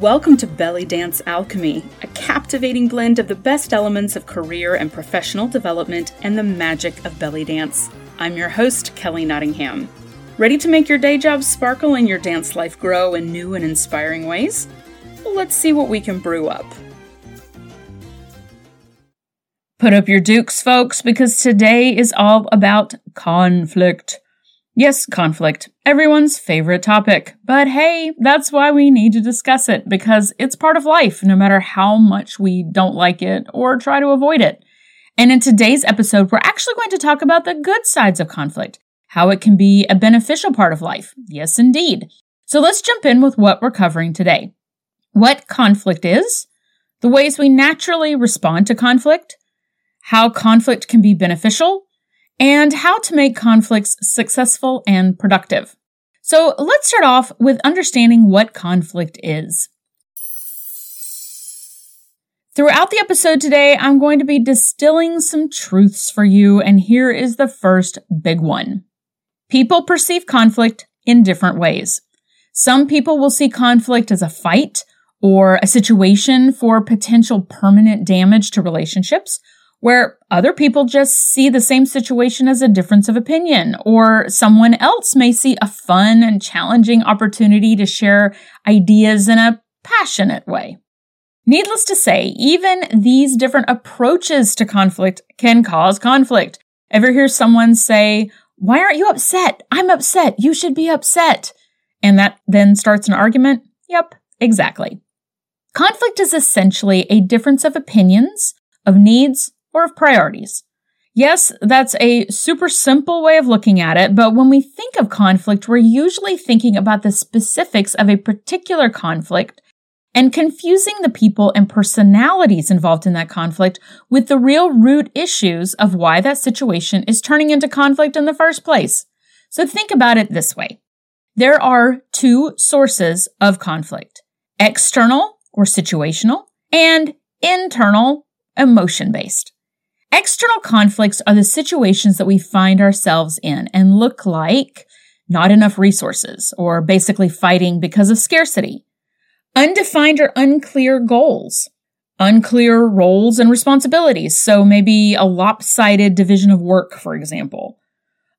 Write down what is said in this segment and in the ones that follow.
Welcome to Belly Dance Alchemy, a captivating blend of the best elements of career and professional development and the magic of belly dance. I'm your host, Kelly Nottingham. Ready to make your day job sparkle and your dance life grow in new and inspiring ways? Well, let's see what we can brew up. Put up your dukes, folks, because today is all about conflict. Yes, conflict. Everyone's favorite topic. But hey, that's why we need to discuss it because it's part of life, no matter how much we don't like it or try to avoid it. And in today's episode, we're actually going to talk about the good sides of conflict, how it can be a beneficial part of life. Yes, indeed. So let's jump in with what we're covering today. What conflict is, the ways we naturally respond to conflict, how conflict can be beneficial, and how to make conflicts successful and productive. So let's start off with understanding what conflict is. Throughout the episode today, I'm going to be distilling some truths for you, and here is the first big one. People perceive conflict in different ways. Some people will see conflict as a fight or a situation for potential permanent damage to relationships, where other people just see the same situation as a difference of opinion, or someone else may see a fun and challenging opportunity to share ideas in a passionate way. Needless to say, even these different approaches to conflict can cause conflict. Ever hear someone say, Why aren't you upset? I'm upset. You should be upset. And that then starts an argument? Yep, exactly. Conflict is essentially a difference of opinions, of needs, or of priorities. Yes, that's a super simple way of looking at it, but when we think of conflict, we're usually thinking about the specifics of a particular conflict and confusing the people and personalities involved in that conflict with the real root issues of why that situation is turning into conflict in the first place. So think about it this way. There are two sources of conflict. External or situational and internal emotion based. External conflicts are the situations that we find ourselves in and look like not enough resources or basically fighting because of scarcity, undefined or unclear goals, unclear roles and responsibilities. So maybe a lopsided division of work, for example,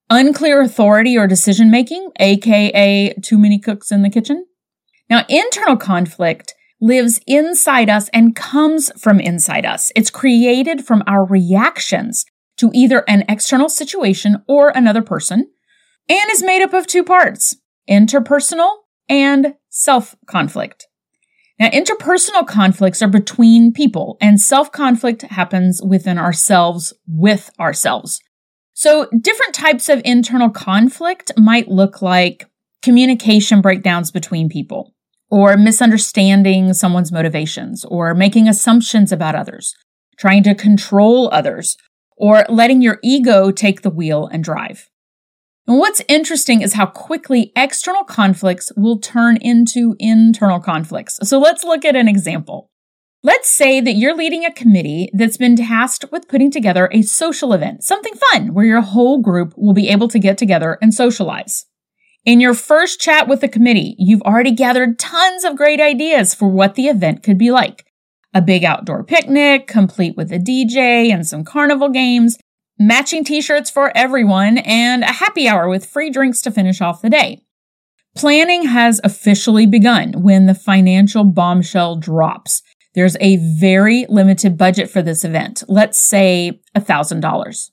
unclear authority or decision making, aka too many cooks in the kitchen. Now, internal conflict lives inside us and comes from inside us. It's created from our reactions to either an external situation or another person and is made up of two parts, interpersonal and self conflict. Now, interpersonal conflicts are between people and self conflict happens within ourselves with ourselves. So different types of internal conflict might look like communication breakdowns between people or misunderstanding someone's motivations, or making assumptions about others, trying to control others, or letting your ego take the wheel and drive. And what's interesting is how quickly external conflicts will turn into internal conflicts. So let's look at an example. Let's say that you're leading a committee that's been tasked with putting together a social event, something fun where your whole group will be able to get together and socialize. In your first chat with the committee, you've already gathered tons of great ideas for what the event could be like. A big outdoor picnic, complete with a DJ and some carnival games, matching t-shirts for everyone, and a happy hour with free drinks to finish off the day. Planning has officially begun when the financial bombshell drops. There's a very limited budget for this event. Let's say $1,000.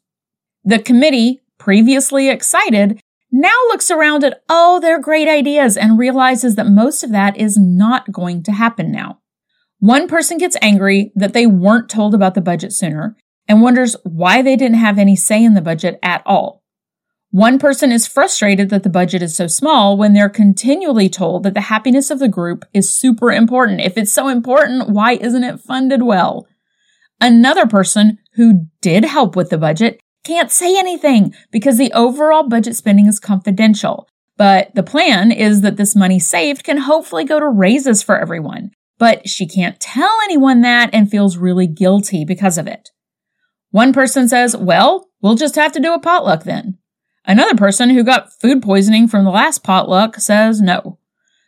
The committee, previously excited, now looks around at all their great ideas and realizes that most of that is not going to happen now. One person gets angry that they weren't told about the budget sooner and wonders why they didn't have any say in the budget at all. One person is frustrated that the budget is so small when they're continually told that the happiness of the group is super important. If it's so important, why isn't it funded well? Another person who did help with the budget can't say anything because the overall budget spending is confidential. But the plan is that this money saved can hopefully go to raises for everyone. But she can't tell anyone that and feels really guilty because of it. One person says, well, we'll just have to do a potluck then. Another person who got food poisoning from the last potluck says no.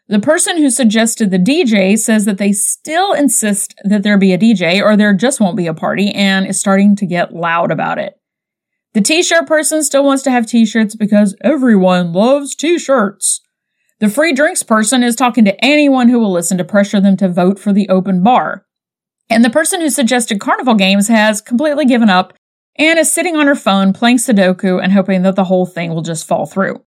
The person who suggested the DJ says that they still insist that there be a DJ or there just won't be a party and is starting to get loud about it. The t-shirt person still wants to have t-shirts because everyone loves t-shirts. The free drinks person is talking to anyone who will listen to pressure them to vote for the open bar. And the person who suggested carnival games has completely given up and is sitting on her phone playing Sudoku and hoping that the whole thing will just fall through.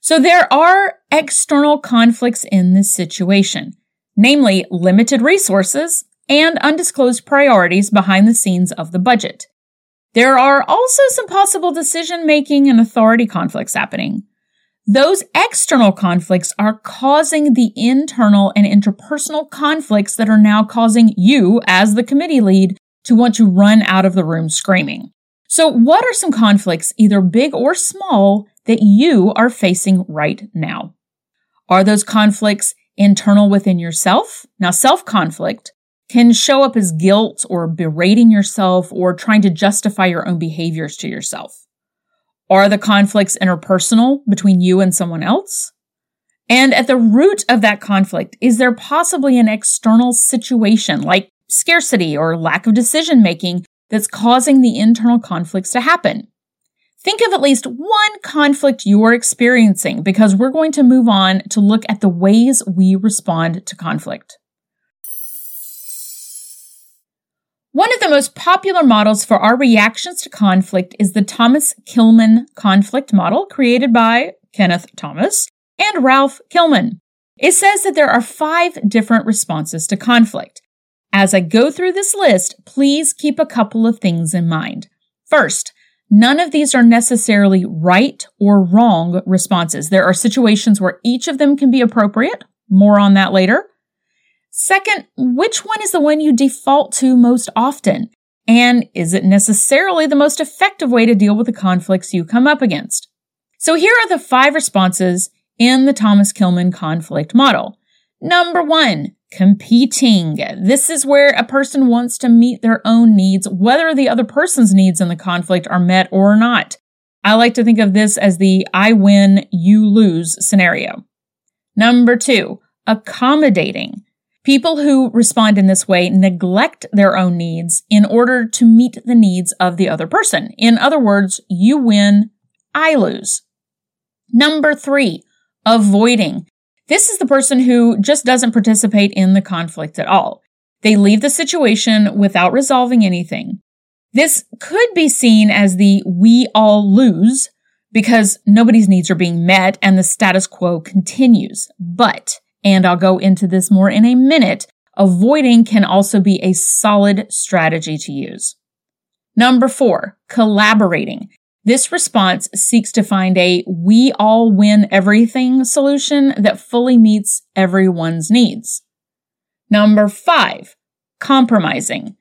So there are external conflicts in this situation, namely limited resources and undisclosed priorities behind the scenes of the budget. There are also some possible decision making and authority conflicts happening. Those external conflicts are causing the internal and interpersonal conflicts that are now causing you, as the committee lead, to want to run out of the room screaming. So, what are some conflicts, either big or small, that you are facing right now? Are those conflicts internal within yourself? Now, self conflict can show up as guilt or berating yourself or trying to justify your own behaviors to yourself. Are the conflicts interpersonal between you and someone else? And at the root of that conflict, is there possibly an external situation like scarcity or lack of decision making that's causing the internal conflicts to happen? Think of at least one conflict you're experiencing because we're going to move on to look at the ways we respond to conflict. One of the most popular models for our reactions to conflict is the Thomas Kilmann conflict model created by Kenneth Thomas and Ralph Kilmann. It says that there are five different responses to conflict. As I go through this list, please keep a couple of things in mind. First, none of these are necessarily right or wrong responses. There are situations where each of them can be appropriate. More on that later. Second, which one is the one you default to most often? And is it necessarily the most effective way to deal with the conflicts you come up against? So here are the five responses in the Thomas Kilmann conflict model. Number one, competing. This is where a person wants to meet their own needs, whether the other person's needs in the conflict are met or not. I like to think of this as the I win, you lose scenario. Number two, accommodating. People who respond in this way neglect their own needs in order to meet the needs of the other person. In other words, you win, I lose. Number three, avoiding. This is the person who just doesn't participate in the conflict at all. They leave the situation without resolving anything. This could be seen as the we all lose because nobody's needs are being met and the status quo continues. But and I'll go into this more in a minute, avoiding can also be a solid strategy to use. Number four, collaborating. This response seeks to find a we all win everything solution that fully meets everyone's needs. Number five, compromising.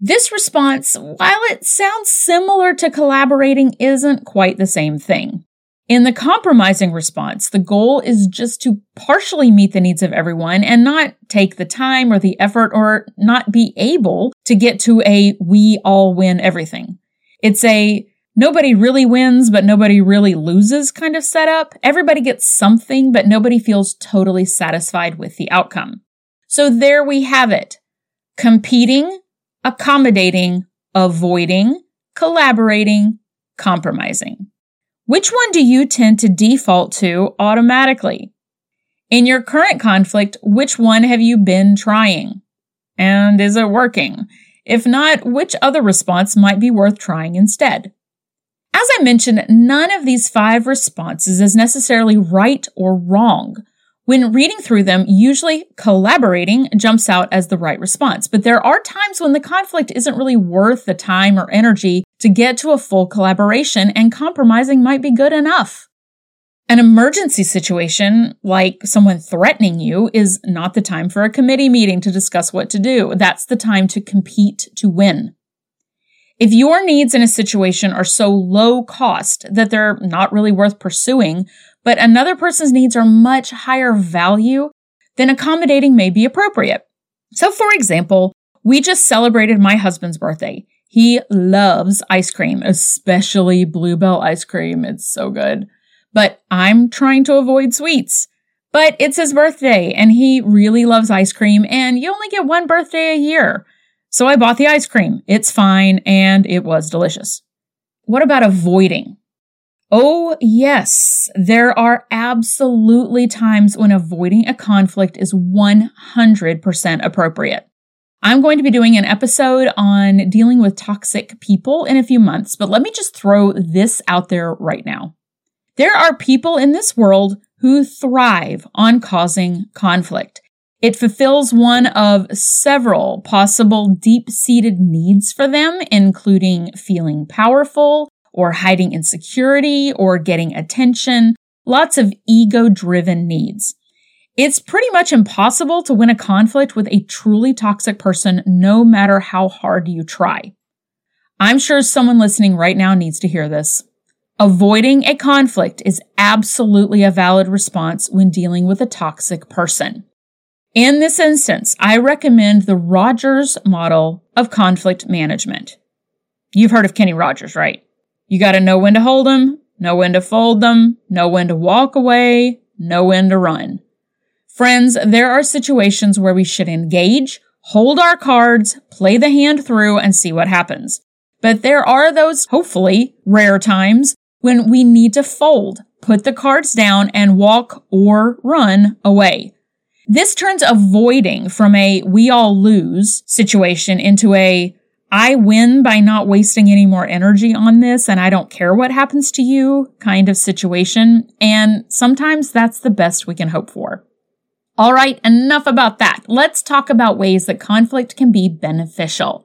This response, while it sounds similar to collaborating, isn't quite the same thing. In the compromising response, the goal is just to partially meet the needs of everyone and not take the time or the effort or not be able to get to a we all win everything. It's a nobody really wins, but nobody really loses kind of setup. Everybody gets something, but nobody feels totally satisfied with the outcome. So there we have it. Competing, accommodating, avoiding, collaborating, compromising. Which one do you tend to default to automatically? In your current conflict, which one have you been trying? And is it working? If not, which other response might be worth trying instead? As I mentioned, none of these five responses is necessarily right or wrong. When reading through them, usually collaborating jumps out as the right response, but there are times when the conflict isn't really worth the time or energy to get to a full collaboration and compromising might be good enough. An emergency situation, like someone threatening you, is not the time for a committee meeting to discuss what to do. That's the time to compete to win. If your needs in a situation are so low cost that they're not really worth pursuing, but another person's needs are much higher value, then accommodating may be appropriate. So, for example, we just celebrated my husband's birthday. He loves ice cream, especially Blue Bell ice cream. It's so good. But I'm trying to avoid sweets. But it's his birthday and he really loves ice cream and you only get one birthday a year. So I bought the ice cream. It's fine and it was delicious. What about avoiding? Oh, yes. There are absolutely times when avoiding a conflict is 100% appropriate. I'm going to be doing an episode on dealing with toxic people in a few months, but let me just throw this out there right now. There are people in this world who thrive on causing conflict. It fulfills one of several possible deep seated needs for them, including feeling powerful or hiding insecurity or getting attention, lots of ego driven needs. It's pretty much impossible to win a conflict with a truly toxic person, no matter how hard you try. I'm sure someone listening right now needs to hear this. Avoiding a conflict is absolutely a valid response when dealing with a toxic person. In this instance, I recommend the Rogers model of conflict management. You've heard of Kenny Rogers, right? You got to know when to hold them, know when to fold them, know when to walk away, know when to run. Friends, there are situations where we should engage, hold our cards, play the hand through, and see what happens. But there are those, hopefully, rare times when we need to fold, put the cards down, and walk or run away. This turns avoiding from a we all lose situation into a I win by not wasting any more energy on this and I don't care what happens to you kind of situation. And sometimes that's the best we can hope for. All right, enough about that. Let's talk about ways that conflict can be beneficial.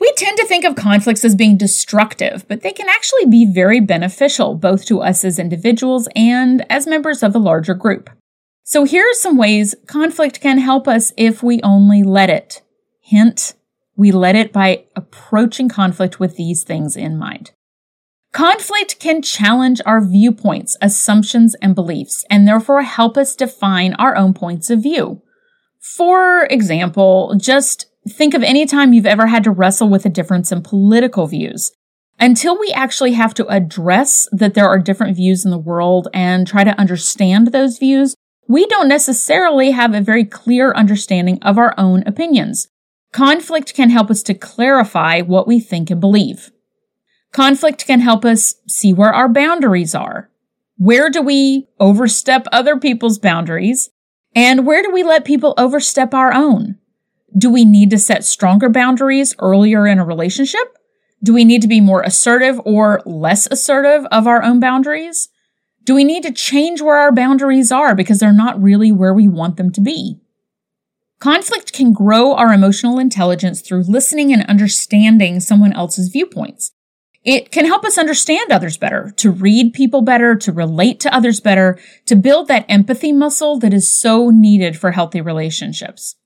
We tend to think of conflicts as being destructive, but they can actually be very beneficial, both to us as individuals and as members of a larger group. So here are some ways conflict can help us if we only let it. Hint, we let it by approaching conflict with these things in mind. Conflict can challenge our viewpoints, assumptions, and beliefs, and therefore help us define our own points of view. For example, just Think of any time you've ever had to wrestle with a difference in political views. Until we actually have to address that there are different views in the world and try to understand those views, we don't necessarily have a very clear understanding of our own opinions. Conflict can help us to clarify what we think and believe. Conflict can help us see where our boundaries are. Where do we overstep other people's boundaries? And where do we let people overstep our own? Do we need to set stronger boundaries earlier in a relationship? Do we need to be more assertive or less assertive of our own boundaries? Do we need to change where our boundaries are because they're not really where we want them to be? Conflict can grow our emotional intelligence through listening and understanding someone else's viewpoints. It can help us understand others better, to read people better, to relate to others better, to build that empathy muscle that is so needed for healthy relationships.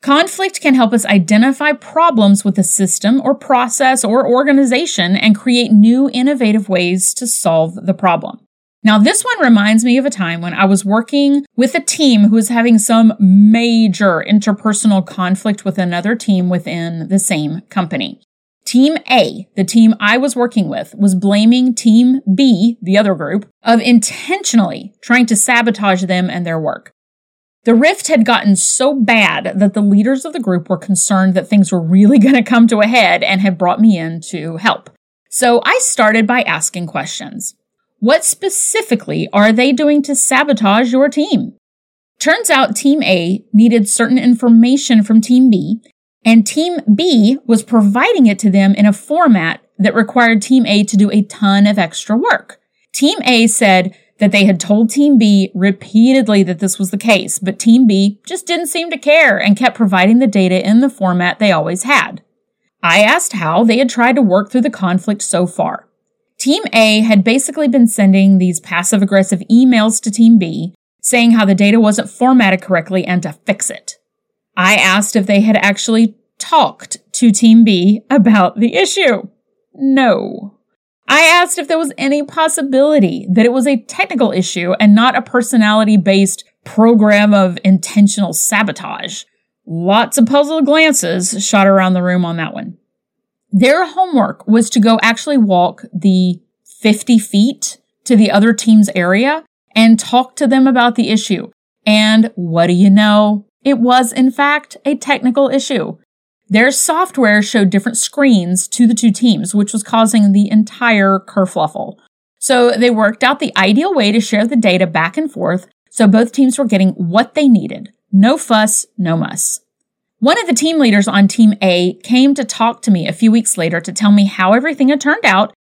Conflict can help us identify problems with a system or process or organization and create new innovative ways to solve the problem. Now, this one reminds me of a time when I was working with a team who was having some major interpersonal conflict with another team within the same company. Team A, the team I was working with, was blaming Team B, the other group, of intentionally trying to sabotage them and their work. The rift had gotten so bad that the leaders of the group were concerned that things were really going to come to a head and had brought me in to help. So I started by asking questions. What specifically are they doing to sabotage your team? Turns out Team A needed certain information from Team B, and Team B was providing it to them in a format that required Team A to do a ton of extra work. Team A said, that they had told Team B repeatedly that this was the case, but Team B just didn't seem to care and kept providing the data in the format they always had. I asked how they had tried to work through the conflict so far. Team A had basically been sending these passive aggressive emails to Team B saying how the data wasn't formatted correctly and to fix it. I asked if they had actually talked to Team B about the issue. No. I asked if there was any possibility that it was a technical issue and not a personality based program of intentional sabotage. Lots of puzzled glances shot around the room on that one. Their homework was to go actually walk the 50 feet to the other team's area and talk to them about the issue. And what do you know? It was, in fact, a technical issue. Their software showed different screens to the two teams, which was causing the entire kerfluffle. So they worked out the ideal way to share the data back and forth so both teams were getting what they needed. No fuss, no muss. One of the team leaders on Team A came to talk to me a few weeks later to tell me how everything had turned out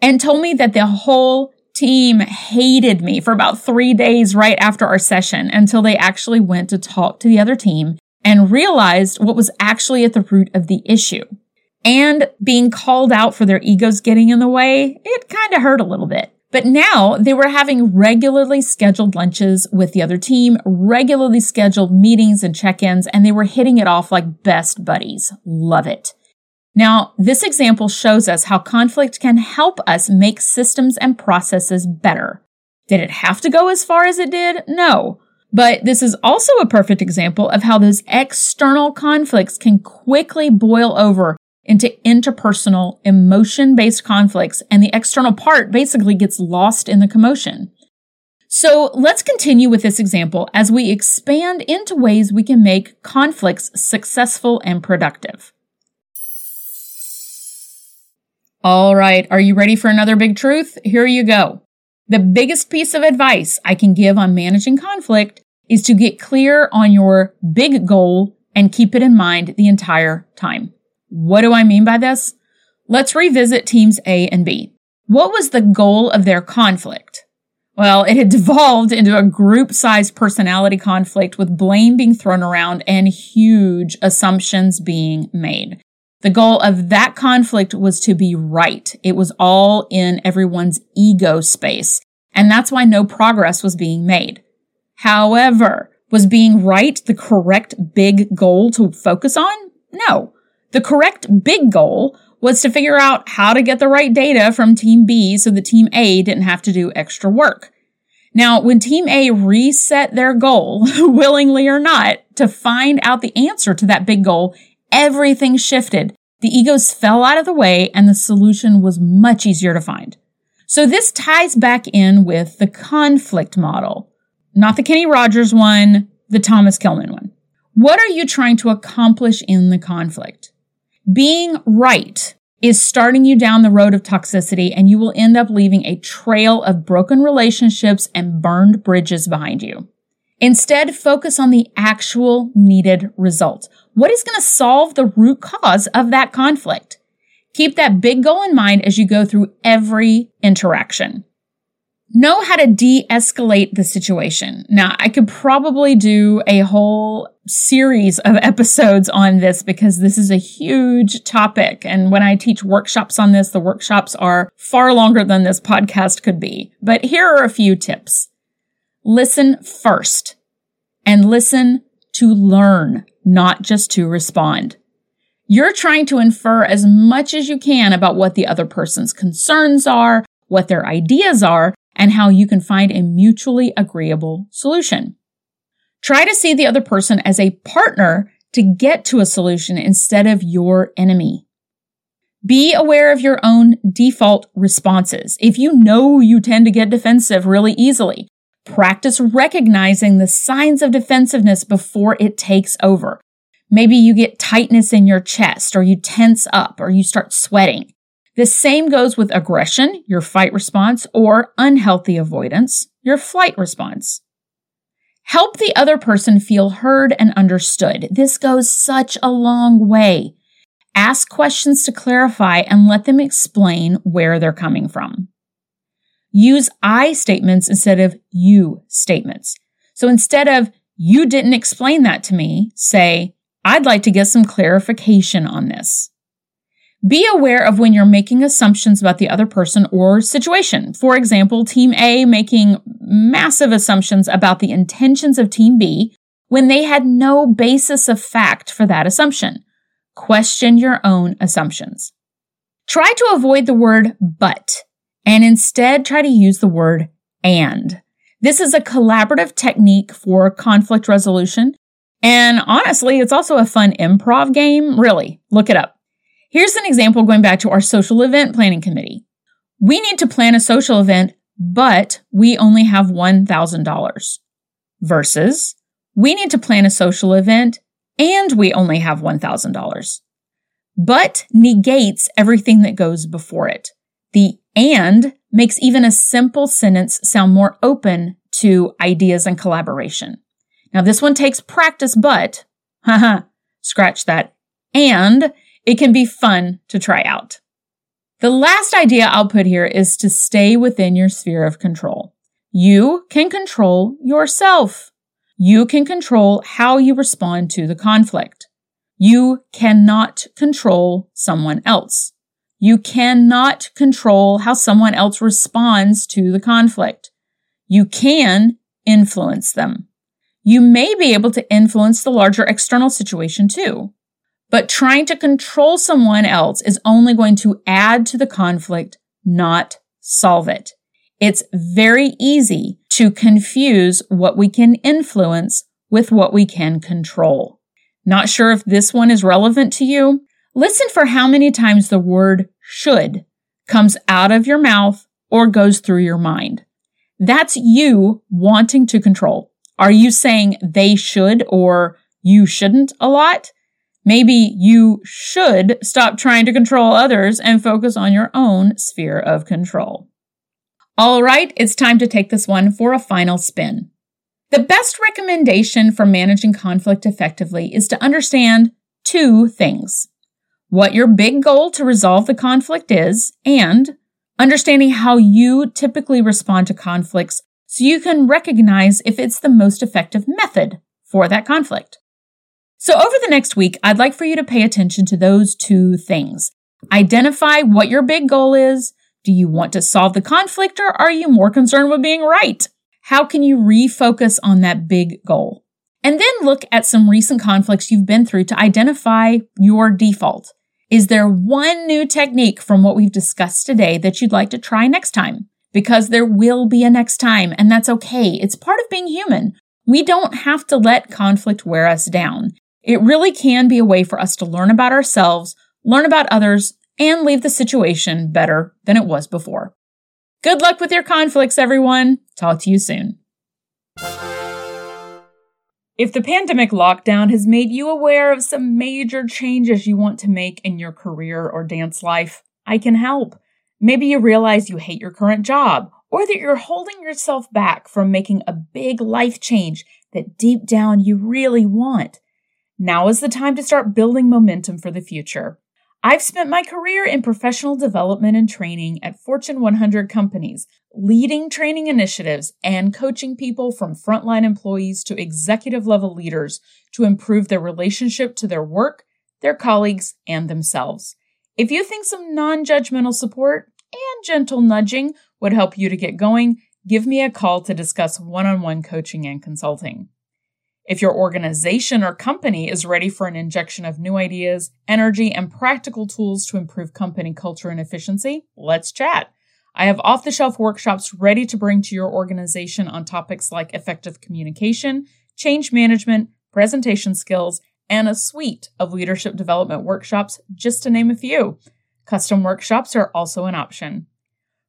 and told me that the whole team hated me for about three days right after our session until they actually went to talk to the other team and realized what was actually at the root of the issue. And being called out for their egos getting in the way, it kind of hurt a little bit. But now they were having regularly scheduled lunches with the other team, regularly scheduled meetings and check-ins, and they were hitting it off like best buddies. Love it. Now, this example shows us how conflict can help us make systems and processes better. Did it have to go as far as it did? No. But this is also a perfect example of how those external conflicts can quickly boil over into interpersonal, emotion based conflicts, and the external part basically gets lost in the commotion. So let's continue with this example as we expand into ways we can make conflicts successful and productive. All right, are you ready for another big truth? Here you go. The biggest piece of advice I can give on managing conflict is to get clear on your big goal and keep it in mind the entire time. What do I mean by this? Let's revisit teams A and B. What was the goal of their conflict? Well, it had devolved into a group sized personality conflict with blame being thrown around and huge assumptions being made. The goal of that conflict was to be right. It was all in everyone's ego space. And that's why no progress was being made. However, was being right the correct big goal to focus on? No. The correct big goal was to figure out how to get the right data from team B so that team A didn't have to do extra work. Now, when team A reset their goal, willingly or not, to find out the answer to that big goal, everything shifted. The egos fell out of the way and the solution was much easier to find. So this ties back in with the conflict model, not the Kenny Rogers one, the Thomas Kilmann one. What are you trying to accomplish in the conflict? Being right is starting you down the road of toxicity and you will end up leaving a trail of broken relationships and burned bridges behind you. Instead, focus on the actual needed result. What is going to solve the root cause of that conflict? Keep that big goal in mind as you go through every interaction. Know how to de-escalate the situation. Now, I could probably do a whole series of episodes on this because this is a huge topic. And when I teach workshops on this, the workshops are far longer than this podcast could be. But here are a few tips. Listen first and listen to learn, not just to respond. You're trying to infer as much as you can about what the other person's concerns are, what their ideas are, and how you can find a mutually agreeable solution. Try to see the other person as a partner to get to a solution instead of your enemy. Be aware of your own default responses. If you know you tend to get defensive really easily, practice recognizing the signs of defensiveness before it takes over. Maybe you get tightness in your chest or you tense up or you start sweating. The same goes with aggression, your fight response, or unhealthy avoidance, your flight response. Help the other person feel heard and understood. This goes such a long way. Ask questions to clarify and let them explain where they're coming from. Use I statements instead of you statements. So instead of you didn't explain that to me, say, I'd like to get some clarification on this. Be aware of when you're making assumptions about the other person or situation. For example, Team A making massive assumptions about the intentions of Team B when they had no basis of fact for that assumption. Question your own assumptions. Try to avoid the word but and instead try to use the word and. This is a collaborative technique for conflict resolution. And honestly, it's also a fun improv game. Really, look it up. Here's an example going back to our social event planning committee. We need to plan a social event but we only have $1,000 versus we need to plan a social event and we only have $1,000 but negates everything that goes before it. The and makes even a simple sentence sound more open to ideas and collaboration. Now this one takes practice, but haha, scratch that. And it can be fun to try out. The last idea I'll put here is to stay within your sphere of control. You can control yourself. You can control how you respond to the conflict. You cannot control someone else. You cannot control how someone else responds to the conflict. You can influence them. You may be able to influence the larger external situation too. But trying to control someone else is only going to add to the conflict, not solve it. It's very easy to confuse what we can influence with what we can control. Not sure if this one is relevant to you? Listen for how many times the word should comes out of your mouth or goes through your mind. That's you wanting to control. Are you saying they should or you shouldn't a lot? Maybe you should stop trying to control others and focus on your own sphere of control. All right, it's time to take this one for a final spin. The best recommendation for managing conflict effectively is to understand two things. What your big goal to resolve the conflict is and understanding how you typically respond to conflicts so you can recognize if it's the most effective method for that conflict. So over the next week, I'd like for you to pay attention to those two things. Identify what your big goal is. Do you want to solve the conflict or are you more concerned with being right? How can you refocus on that big goal? And then look at some recent conflicts you've been through to identify your default. Is there one new technique from what we've discussed today that you'd like to try next time? Because there will be a next time, and that's okay. It's part of being human. We don't have to let conflict wear us down. It really can be a way for us to learn about ourselves, learn about others, and leave the situation better than it was before. Good luck with your conflicts, everyone. Talk to you soon. If the pandemic lockdown has made you aware of some major changes you want to make in your career or dance life, I can help. Maybe you realize you hate your current job, or that you're holding yourself back from making a big life change that deep down you really want. Now is the time to start building momentum for the future. I've spent my career in professional development and training at Fortune 100 companies, leading training initiatives and coaching people from frontline employees to executive level leaders to improve their relationship to their work, their colleagues, and themselves. If you think some non judgmental support and gentle nudging would help you to get going, give me a call to discuss one on one coaching and consulting. If your organization or company is ready for an injection of new ideas, energy, and practical tools to improve company culture and efficiency, let's chat. I have off the shelf workshops ready to bring to your organization on topics like effective communication, change management, presentation skills, and a suite of leadership development workshops, just to name a few. Custom workshops are also an option.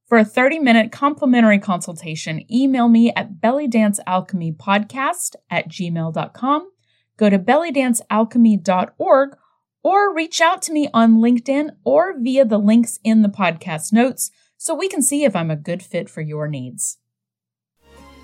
For a 30 minute complimentary consultation, email me at bellydancealchemypodcast at gmail.com. Go to bellydancealchemy.org or reach out to me on LinkedIn or via the links in the podcast notes so we can see if I'm a good fit for your needs.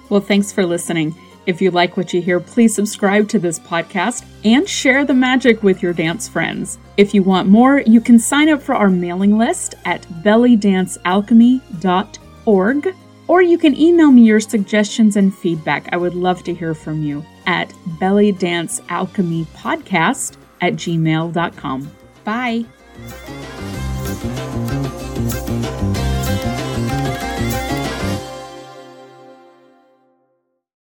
Well, thanks for listening. If you like what you hear, please subscribe to this podcast and share the magic with your dance friends. If you want more, you can sign up for our mailing list at bellydancealchemy.org or you can email me your suggestions and feedback. I would love to hear from you at bellydancealchemypodcast at gmail.com. Bye.